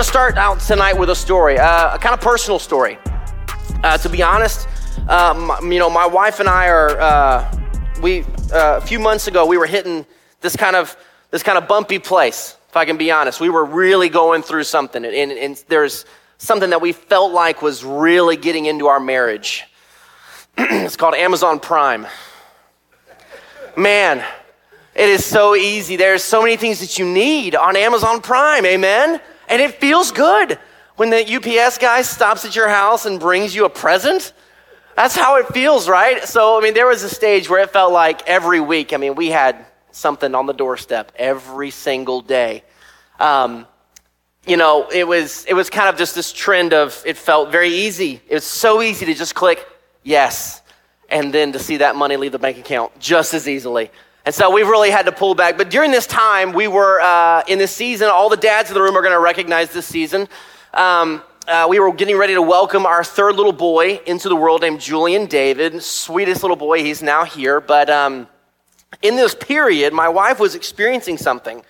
want to start out tonight with a story, uh, a kind of personal story. Uh, to be honest, my, you know, my wife and I are, uh, we, uh, a few months ago, we were hitting this kind of, this kind of bumpy place, if I can be honest. We were really going through something, and, and there's something that we felt like was really getting into our marriage. it's called Amazon Prime. Man, it is so easy. There's so many things that you need on Amazon Prime, amen? And it feels good when the UPS guy stops at your house and brings you a present. That's how it feels, right? So, I mean, there was a stage where it felt like every week, I mean, we had something on the doorstep every single day. Um, you know, it was, it was kind of just this trend of it felt very easy. It was so easy to just click yes, and then to see that money leave the bank account just as easily. And so we've really had to pull back. But during this time, we were uh, in this season, all the dads in the room are going to recognize this season. Um, uh, we were getting ready to welcome our third little boy into the world named Julian David. Sweetest little boy, he's now here. But um, in this period, my wife was experiencing something.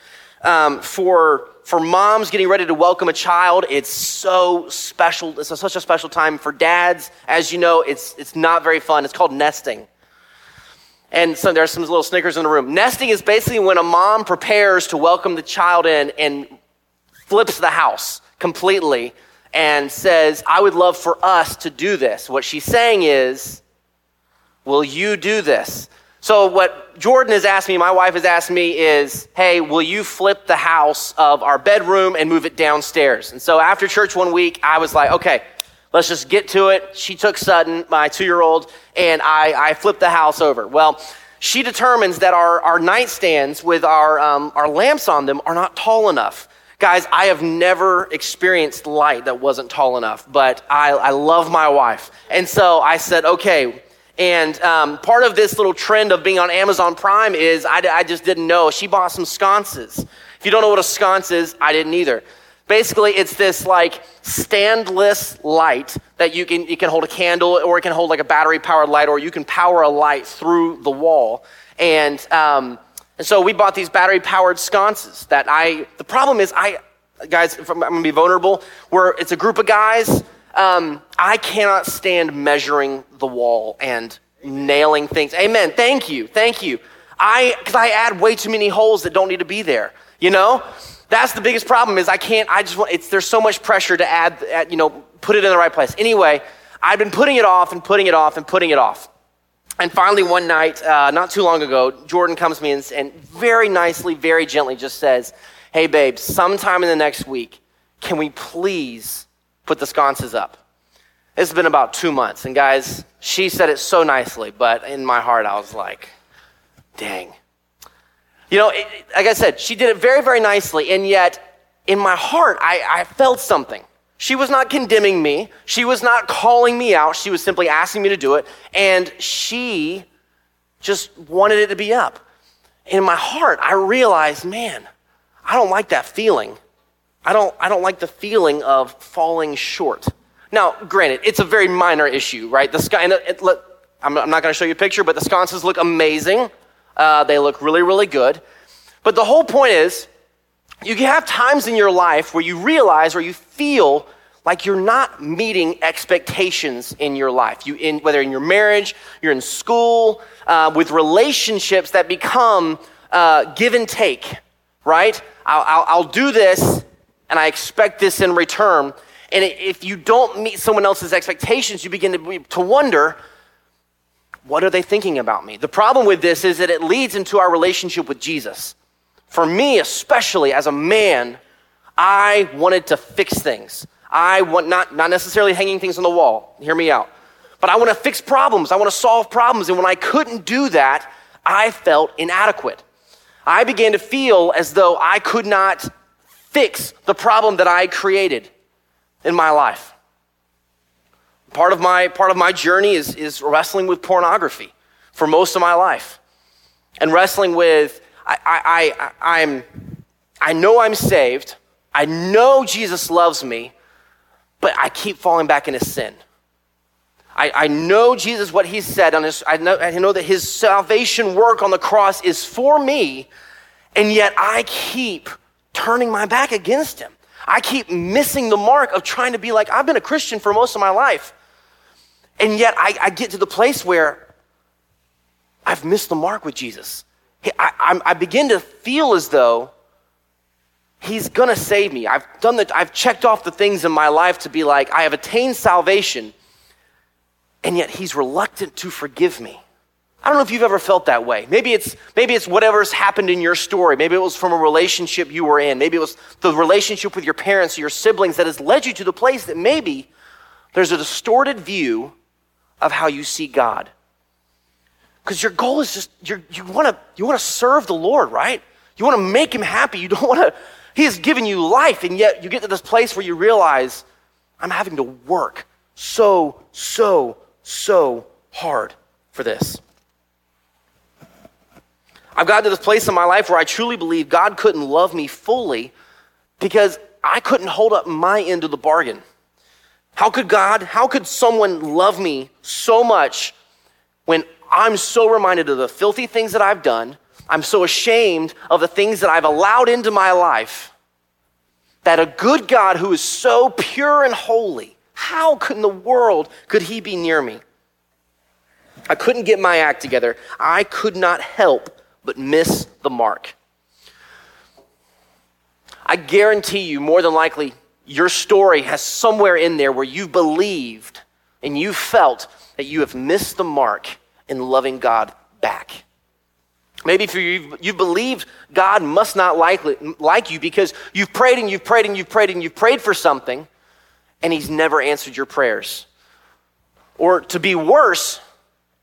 Um, for, for moms getting ready to welcome a child, it's so special. It's a, such a special time. For dads, as you know, it's, it's not very fun. It's called nesting. And so there's some little snickers in the room. Nesting is basically when a mom prepares to welcome the child in and flips the house completely and says, I would love for us to do this. What she's saying is, Will you do this? So, what Jordan has asked me, my wife has asked me, is, Hey, will you flip the house of our bedroom and move it downstairs? And so, after church one week, I was like, Okay, Let's just get to it. She took Sutton, my two year old, and I, I flipped the house over. Well, she determines that our, our nightstands with our, um, our lamps on them are not tall enough. Guys, I have never experienced light that wasn't tall enough, but I, I love my wife. And so I said, okay. And um, part of this little trend of being on Amazon Prime is I, I just didn't know. She bought some sconces. If you don't know what a sconce is, I didn't either. Basically, it's this like standless light that you can, you can hold a candle or it can hold like a battery powered light or you can power a light through the wall. And, um, and so we bought these battery powered sconces that I, the problem is I, guys, if I'm gonna be vulnerable, where it's a group of guys, um, I cannot stand measuring the wall and nailing things. Amen. Thank you. Thank you. I, cause I add way too many holes that don't need to be there, you know? That's the biggest problem is I can't, I just want, it's, there's so much pressure to add, add, you know, put it in the right place. Anyway, I've been putting it off and putting it off and putting it off. And finally, one night, uh, not too long ago, Jordan comes to me and, and very nicely, very gently just says, Hey, babe, sometime in the next week, can we please put the sconces up? It's been about two months. And guys, she said it so nicely, but in my heart, I was like, dang. You know, it, like I said, she did it very, very nicely, and yet in my heart, I, I felt something. She was not condemning me. She was not calling me out. She was simply asking me to do it. And she just wanted it to be up. In my heart, I realized, man, I don't like that feeling. I don't, I don't like the feeling of falling short. Now, granted, it's a very minor issue, right? The sky, and it, it, I'm not going to show you a picture, but the sconces look amazing. Uh, they look really, really good. But the whole point is, you can have times in your life where you realize or you feel like you're not meeting expectations in your life. You in, whether in your marriage, you're in school, uh, with relationships that become uh, give and take, right? I'll, I'll, I'll do this and I expect this in return. And if you don't meet someone else's expectations, you begin to, to wonder what are they thinking about me? The problem with this is that it leads into our relationship with Jesus. For me, especially as a man, I wanted to fix things. I want not, not necessarily hanging things on the wall. Hear me out. But I want to fix problems. I want to solve problems. And when I couldn't do that, I felt inadequate. I began to feel as though I could not fix the problem that I created in my life. Part of my, part of my journey is, is wrestling with pornography for most of my life. And wrestling with, I, I, I, I'm, I know I'm saved. I know Jesus loves me, but I keep falling back into sin. I, I know Jesus, what he said on his, I know, I know that his salvation work on the cross is for me, and yet I keep turning my back against him. I keep missing the mark of trying to be like, I've been a Christian for most of my life. And yet I, I get to the place where I've missed the mark with Jesus. I, I, begin to feel as though he's gonna save me. I've done the, I've checked off the things in my life to be like, I have attained salvation, and yet he's reluctant to forgive me. I don't know if you've ever felt that way. Maybe it's, maybe it's whatever's happened in your story. Maybe it was from a relationship you were in. Maybe it was the relationship with your parents or your siblings that has led you to the place that maybe there's a distorted view of how you see God. Because your goal is just, you want to you wanna serve the Lord, right? You want to make him happy. You don't want to, he has given you life, and yet you get to this place where you realize, I'm having to work so, so, so hard for this. I've gotten to this place in my life where I truly believe God couldn't love me fully because I couldn't hold up my end of the bargain. How could God, how could someone love me so much when I'm so reminded of the filthy things that I've done? I'm so ashamed of the things that I've allowed into my life that a good God who is so pure and holy, how could in the world could he be near me? I couldn't get my act together. I could not help but miss the mark. I guarantee you, more than likely, your story has somewhere in there where you believed and you felt that you have missed the mark in loving God back. Maybe for you, you've believed God must not like you because you've prayed and you've prayed and you've prayed and you've prayed for something and He's never answered your prayers. Or to be worse,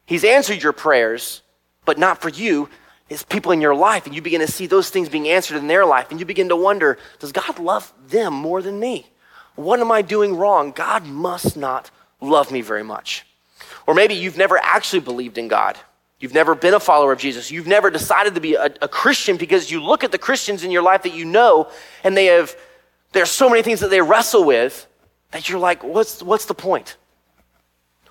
He's answered your prayers, but not for you, it's people in your life, and you begin to see those things being answered in their life, and you begin to wonder, does God love them more than me? What am I doing wrong? God must not love me very much. Or maybe you've never actually believed in God. You've never been a follower of Jesus. You've never decided to be a, a Christian because you look at the Christians in your life that you know, and they have, there's so many things that they wrestle with that you're like, what's, what's the point?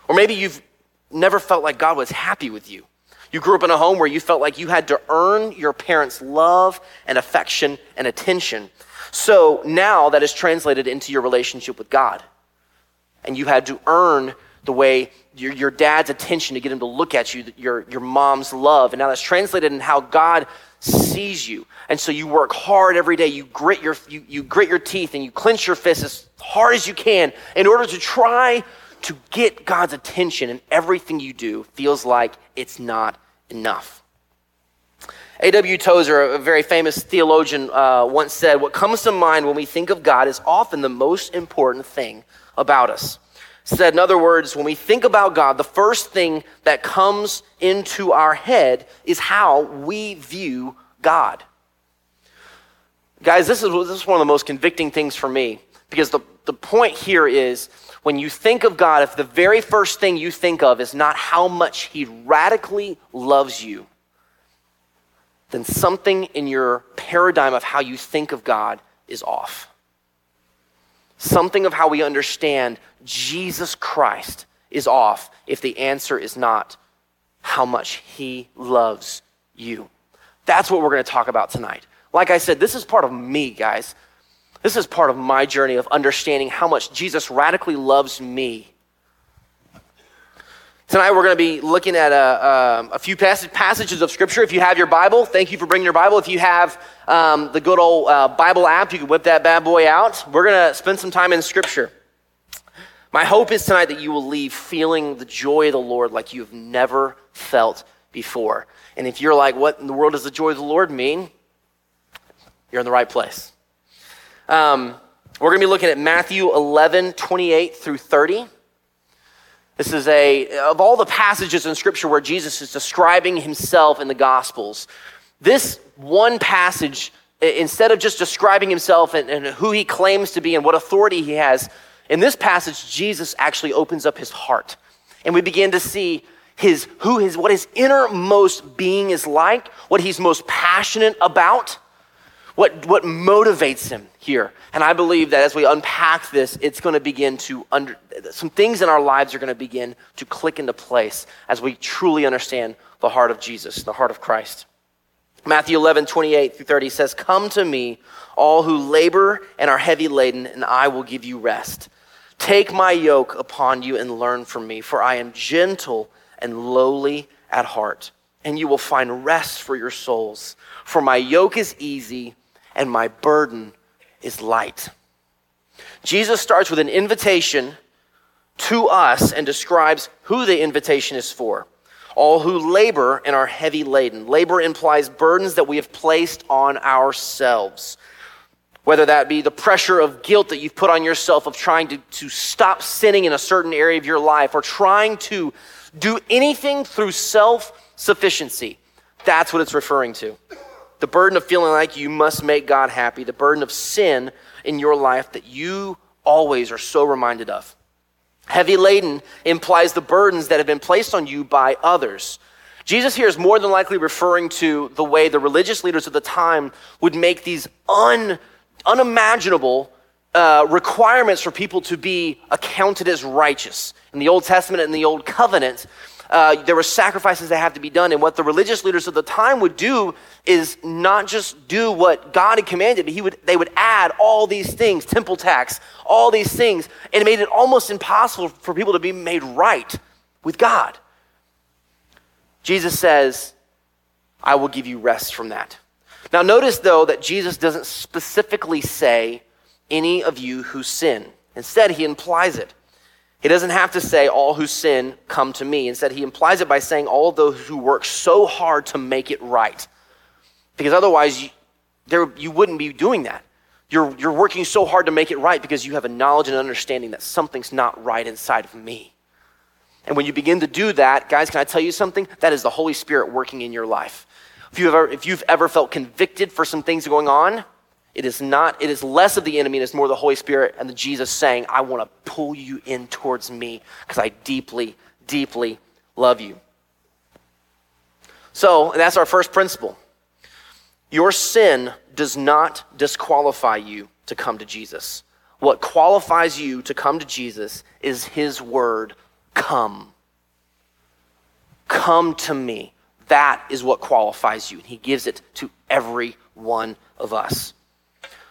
Or maybe you've never felt like God was happy with you. You grew up in a home where you felt like you had to earn your parents' love and affection and attention. So now that is translated into your relationship with God. And you had to earn the way your, your dad's attention to get him to look at you, your, your mom's love. And now that's translated in how God sees you. And so you work hard every day. You grit your, you, you grit your teeth and you clench your fists as hard as you can in order to try to get God's attention, and everything you do feels like it's not enough. A.W. Tozer, a very famous theologian, uh, once said, What comes to mind when we think of God is often the most important thing about us. Said, in other words, when we think about God, the first thing that comes into our head is how we view God. Guys, this is, this is one of the most convicting things for me because the, the point here is when you think of God, if the very first thing you think of is not how much He radically loves you, then something in your paradigm of how you think of God is off. Something of how we understand Jesus Christ is off if the answer is not how much He loves you. That's what we're going to talk about tonight. Like I said, this is part of me, guys. This is part of my journey of understanding how much Jesus radically loves me. Tonight we're going to be looking at a, um, a few passage, passages of Scripture. If you have your Bible, thank you for bringing your Bible. If you have um, the good old uh, Bible app, you can whip that bad boy out. We're going to spend some time in Scripture. My hope is tonight that you will leave feeling the joy of the Lord like you've never felt before. And if you're like, what in the world does the joy of the Lord mean? You're in the right place. Um, we're going to be looking at Matthew 11, 28 through 30. This is a, of all the passages in Scripture where Jesus is describing himself in the Gospels, this one passage, instead of just describing himself and, and who he claims to be and what authority he has, in this passage, Jesus actually opens up his heart. And we begin to see his, who his, what his innermost being is like, what he's most passionate about what, what motivates him here. And I believe that as we unpack this, it's going to begin to under, some things in our lives are going to begin to click into place as we truly understand the heart of Jesus, the heart of Christ. Matthew 11, 28 through 30 says, Come to me, all who labor and are heavy laden, and I will give you rest. Take my yoke upon you and learn from me, for I am gentle and lowly at heart, and you will find rest for your souls. For my yoke is easy and my burden is light. Jesus starts with an invitation to us and describes who the invitation is for. All who labor and are heavy laden. Labor implies burdens that we have placed on ourselves. Whether that be the pressure of guilt that you've put on yourself of trying to, to stop sinning in a certain area of your life or trying to do anything through self sufficiency. That's what it's referring to. The burden of feeling like you must make God happy, the burden of sin in your life that you always are so reminded of. Heavy laden implies the burdens that have been placed on you by others. Jesus here is more than likely referring to the way the religious leaders of the time would make these un, unimaginable uh, requirements for people to be accounted as righteous. In the Old Testament and the Old Covenant, uh, there were sacrifices that had to be done. And what the religious leaders of the time would do is not just do what God had commanded, but he would, they would add all these things, temple tax, all these things, and it made it almost impossible for people to be made right with God. Jesus says, I will give you rest from that. Now, notice though that Jesus doesn't specifically say, any of you who sin. Instead, he implies it. He doesn't have to say, All who sin, come to me. Instead, he implies it by saying, All those who work so hard to make it right. Because otherwise, you, there, you wouldn't be doing that. You're, you're working so hard to make it right because you have a knowledge and understanding that something's not right inside of me. And when you begin to do that, guys, can I tell you something? That is the Holy Spirit working in your life. If you've ever, if you've ever felt convicted for some things going on, it is not, it is less of the enemy and it's more the Holy Spirit and the Jesus saying, I want to pull you in towards me because I deeply, deeply love you. So, that's our first principle. Your sin does not disqualify you to come to Jesus. What qualifies you to come to Jesus is his word, come. Come to me. That is what qualifies you. And he gives it to every one of us.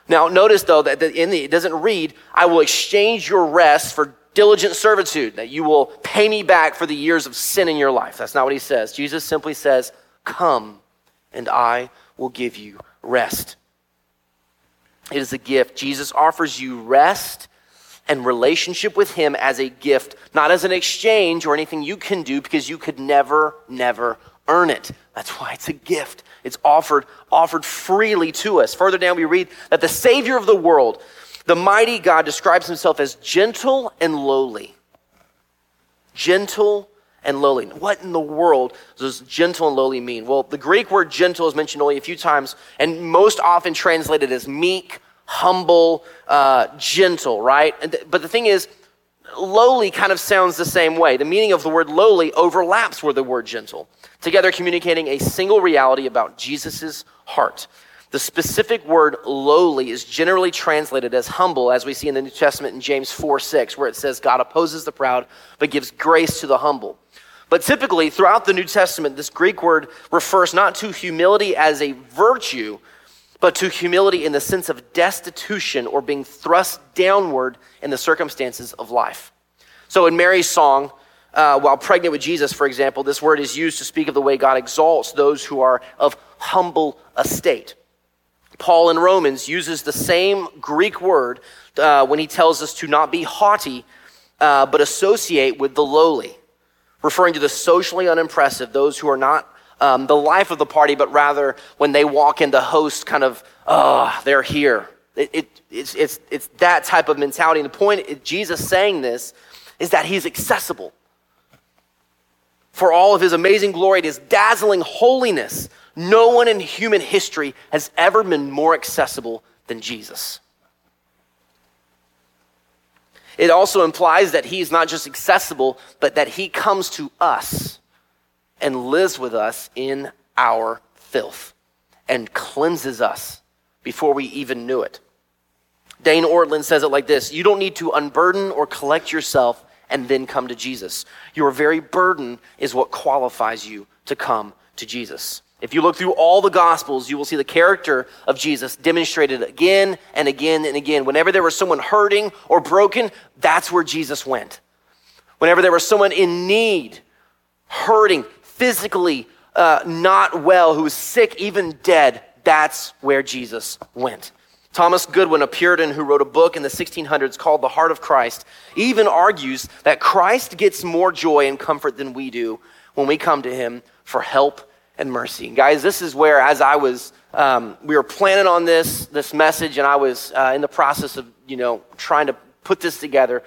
Now, notice though that in the, it doesn't read, I will exchange your rest for diligent servitude, that you will pay me back for the years of sin in your life. That's not what he says. Jesus simply says, Come, and I will give you rest. It is a gift. Jesus offers you rest and relationship with him as a gift, not as an exchange or anything you can do because you could never, never earn it. That's why it's a gift. It's offered, offered freely to us. Further down, we read that the Savior of the world, the mighty God, describes himself as gentle and lowly. Gentle and lowly. What in the world does gentle and lowly mean? Well, the Greek word gentle is mentioned only a few times and most often translated as meek, humble, uh, gentle, right? But the thing is, lowly kind of sounds the same way. The meaning of the word lowly overlaps with the word gentle, together communicating a single reality about Jesus' heart. The specific word lowly is generally translated as humble, as we see in the New Testament in James 4 6, where it says, God opposes the proud, but gives grace to the humble. But typically, throughout the New Testament, this Greek word refers not to humility as a virtue, but to humility in the sense of destitution or being thrust downward in the circumstances of life. So in Mary's song, uh, while pregnant with Jesus, for example, this word is used to speak of the way God exalts those who are of humble estate. Paul in Romans uses the same Greek word uh, when he tells us to not be haughty, uh, but associate with the lowly, referring to the socially unimpressive, those who are not um, the life of the party, but rather when they walk in, the host kind of, oh, they're here. It, it, it's, it's, it's that type of mentality. And the point, Jesus saying this, is that he's accessible. For all of his amazing glory and his dazzling holiness, no one in human history has ever been more accessible than Jesus. It also implies that he is not just accessible, but that he comes to us and lives with us in our filth and cleanses us before we even knew it. Dane Ortlund says it like this You don't need to unburden or collect yourself and then come to Jesus. Your very burden is what qualifies you to come to Jesus. If you look through all the Gospels, you will see the character of Jesus demonstrated again and again and again. Whenever there was someone hurting or broken, that's where Jesus went. Whenever there was someone in need, hurting, physically uh, not well, who was sick, even dead, that's where Jesus went. Thomas Goodwin, a Puritan who wrote a book in the 1600s called The Heart of Christ, even argues that Christ gets more joy and comfort than we do when we come to him for help and mercy. Guys, this is where, as I was, um, we were planning on this, this message, and I was uh, in the process of, you know, trying to put this together.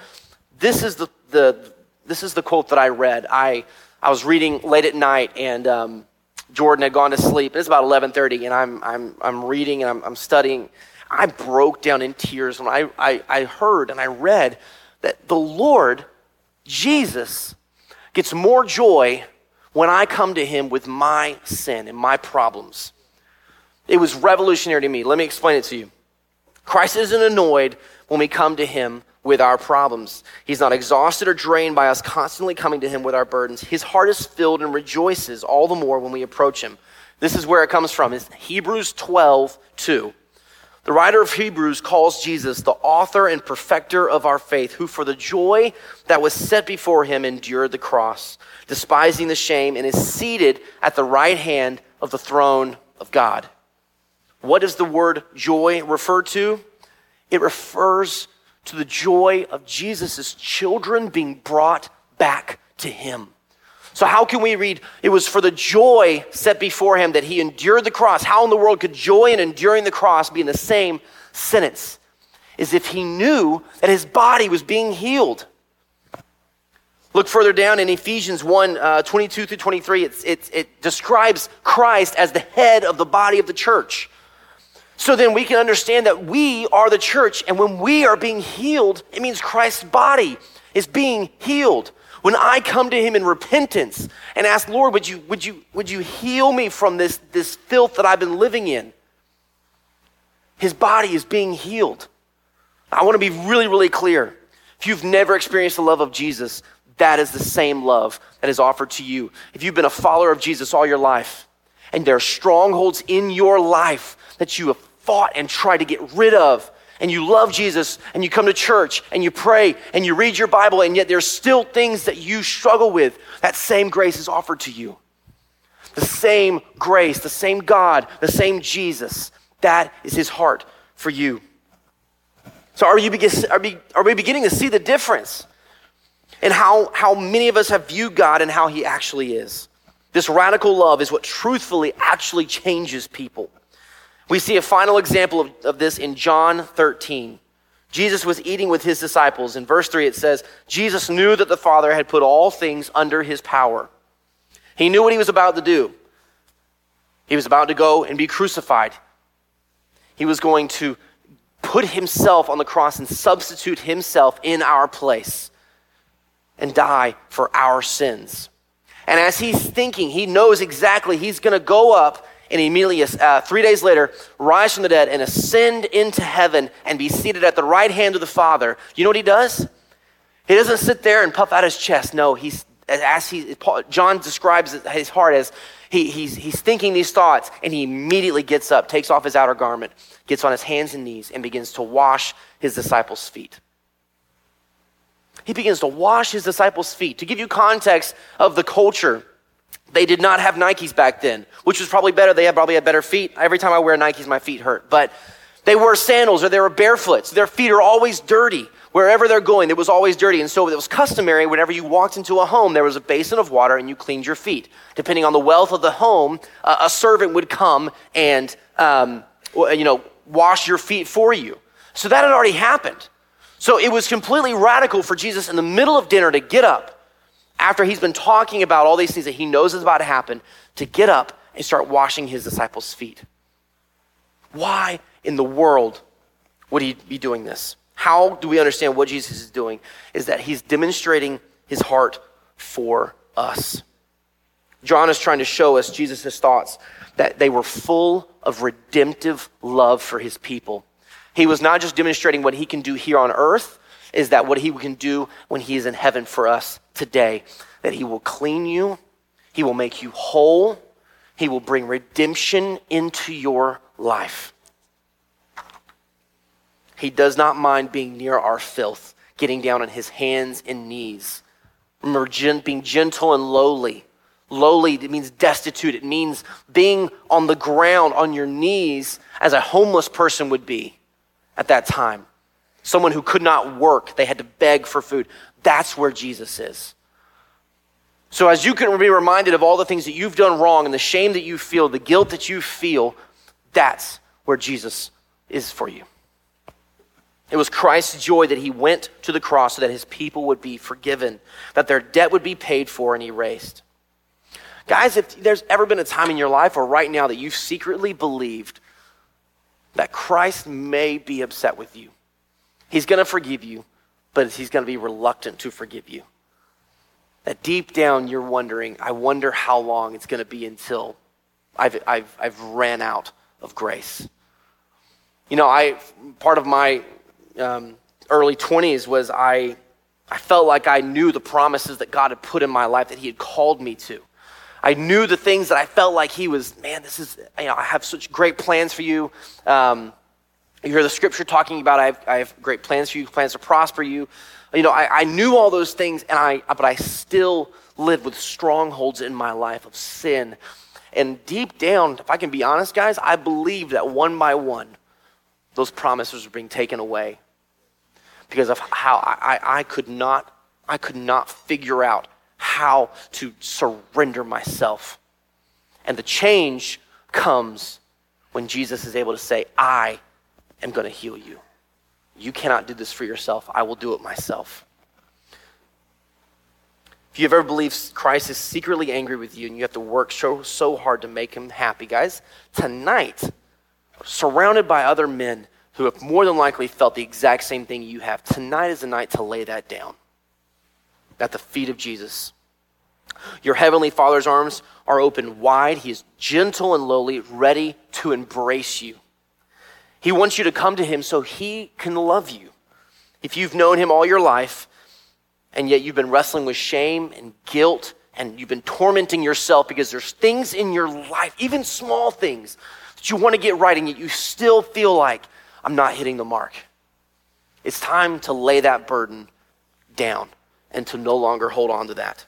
This is the, the, this is the quote that I read. I, I was reading late at night, and um, Jordan had gone to sleep. It's about 11:30, and I'm I'm I'm reading and I'm, I'm studying. I broke down in tears when I, I I heard and I read that the Lord Jesus gets more joy when I come to Him with my sin and my problems. It was revolutionary to me. Let me explain it to you. Christ isn't annoyed when we come to Him with our problems. He's not exhausted or drained by us constantly coming to him with our burdens. His heart is filled and rejoices all the more when we approach him. This is where it comes from. It's Hebrews 12, 2. The writer of Hebrews calls Jesus the author and perfecter of our faith, who for the joy that was set before him endured the cross, despising the shame, and is seated at the right hand of the throne of God. What does the word joy refer to? It refers to the joy of Jesus' children being brought back to him. So, how can we read, it was for the joy set before him that he endured the cross? How in the world could joy and enduring the cross be in the same sentence? As if he knew that his body was being healed. Look further down in Ephesians 1 uh, 22 through 23, it, describes Christ as the head of the body of the church. So then we can understand that we are the church, and when we are being healed, it means Christ's body is being healed. When I come to him in repentance and ask, Lord, would you, would you, would you heal me from this, this filth that I've been living in? His body is being healed. I want to be really, really clear. If you've never experienced the love of Jesus, that is the same love that is offered to you. If you've been a follower of Jesus all your life, and there are strongholds in your life that you have fought and tried to get rid of. And you love Jesus and you come to church and you pray and you read your Bible, and yet there's still things that you struggle with. That same grace is offered to you. The same grace, the same God, the same Jesus. That is his heart for you. So, are, you are, we, are we beginning to see the difference in how, how many of us have viewed God and how he actually is? This radical love is what truthfully actually changes people. We see a final example of, of this in John 13. Jesus was eating with his disciples. In verse 3, it says, Jesus knew that the Father had put all things under his power. He knew what he was about to do. He was about to go and be crucified. He was going to put himself on the cross and substitute himself in our place and die for our sins. And as he's thinking, he knows exactly he's going to go up and immediately, uh, three days later, rise from the dead and ascend into heaven and be seated at the right hand of the Father. You know what he does? He doesn't sit there and puff out his chest. No, he's as he John describes his heart as he, he's, he's thinking these thoughts, and he immediately gets up, takes off his outer garment, gets on his hands and knees, and begins to wash his disciples' feet. He begins to wash his disciples' feet. To give you context of the culture, they did not have Nikes back then, which was probably better. They had probably had better feet. Every time I wear Nikes, my feet hurt. But they wore sandals or they were barefoot. So their feet are always dirty. Wherever they're going, it was always dirty. And so it was customary whenever you walked into a home, there was a basin of water and you cleaned your feet. Depending on the wealth of the home, uh, a servant would come and, um, you know, wash your feet for you. So that had already happened. So it was completely radical for Jesus in the middle of dinner to get up after he's been talking about all these things that he knows is about to happen, to get up and start washing his disciples' feet. Why in the world would he be doing this? How do we understand what Jesus is doing? Is that he's demonstrating his heart for us. John is trying to show us Jesus' thoughts that they were full of redemptive love for his people. He was not just demonstrating what he can do here on earth, is that what he can do when he is in heaven for us today. That he will clean you, he will make you whole, He will bring redemption into your life. He does not mind being near our filth, getting down on his hands and knees. Being gentle and lowly. Lowly, it means destitute. It means being on the ground, on your knees, as a homeless person would be at that time. Someone who could not work, they had to beg for food. That's where Jesus is. So, as you can be reminded of all the things that you've done wrong and the shame that you feel, the guilt that you feel, that's where Jesus is for you. It was Christ's joy that he went to the cross so that his people would be forgiven, that their debt would be paid for and erased. Guys, if there's ever been a time in your life or right now that you've secretly believed that Christ may be upset with you, he's going to forgive you, but he's going to be reluctant to forgive you that deep down you're wondering, I wonder how long it's going to be until I've, I've, I've ran out of grace. You know, I, part of my um, early 20s was I, I felt like I knew the promises that God had put in my life that He had called me to. I knew the things that I felt like He was, man, this is, you know, I have such great plans for you. Um, you hear the scripture talking about I have, I have great plans for you, plans to prosper you, you know, I, I knew all those things, and I, but I still lived with strongholds in my life of sin. And deep down, if I can be honest, guys, I believe that one by one, those promises are being taken away because of how I, I, I could not, I could not figure out how to surrender myself. And the change comes when Jesus is able to say, I am going to heal you. You cannot do this for yourself. I will do it myself. If you've ever believed Christ is secretly angry with you and you have to work so, so hard to make him happy, guys, tonight, surrounded by other men who have more than likely felt the exact same thing you have, tonight is the night to lay that down at the feet of Jesus. Your heavenly Father's arms are open wide. He is gentle and lowly, ready to embrace you. He wants you to come to him so he can love you. If you've known him all your life and yet you've been wrestling with shame and guilt and you've been tormenting yourself because there's things in your life, even small things, that you want to get right and yet you still feel like I'm not hitting the mark. It's time to lay that burden down and to no longer hold on to that.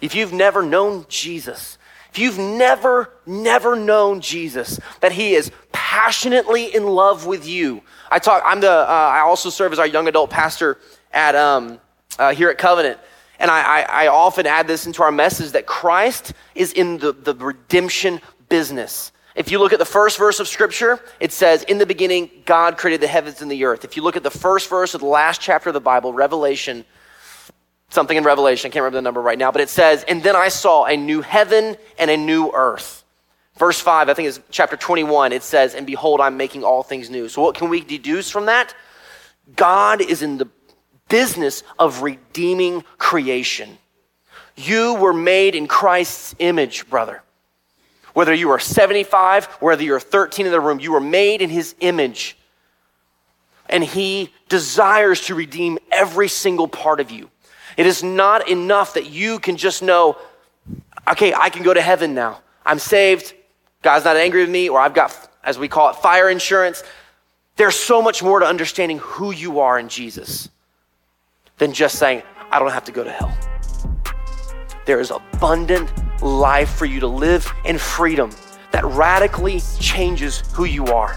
If you've never known Jesus, if you've never, never known Jesus, that he is passionately in love with you. I talk, I'm the, uh, I also serve as our young adult pastor at, um, uh, here at Covenant. And I, I, I often add this into our message that Christ is in the, the redemption business. If you look at the first verse of Scripture, it says, In the beginning, God created the heavens and the earth. If you look at the first verse of the last chapter of the Bible, Revelation, something in Revelation, I can't remember the number right now, but it says, And then I saw a new heaven and a new earth. Verse 5, I think it's chapter 21, it says, And behold, I'm making all things new. So, what can we deduce from that? God is in the business of redeeming creation. You were made in Christ's image, brother. Whether you are 75, whether you're 13 in the room, you were made in his image. And he desires to redeem every single part of you. It is not enough that you can just know, okay, I can go to heaven now. I'm saved. God's not angry with me, or I've got, as we call it, fire insurance. There's so much more to understanding who you are in Jesus than just saying, I don't have to go to hell. There is abundant life for you to live in freedom that radically changes who you are.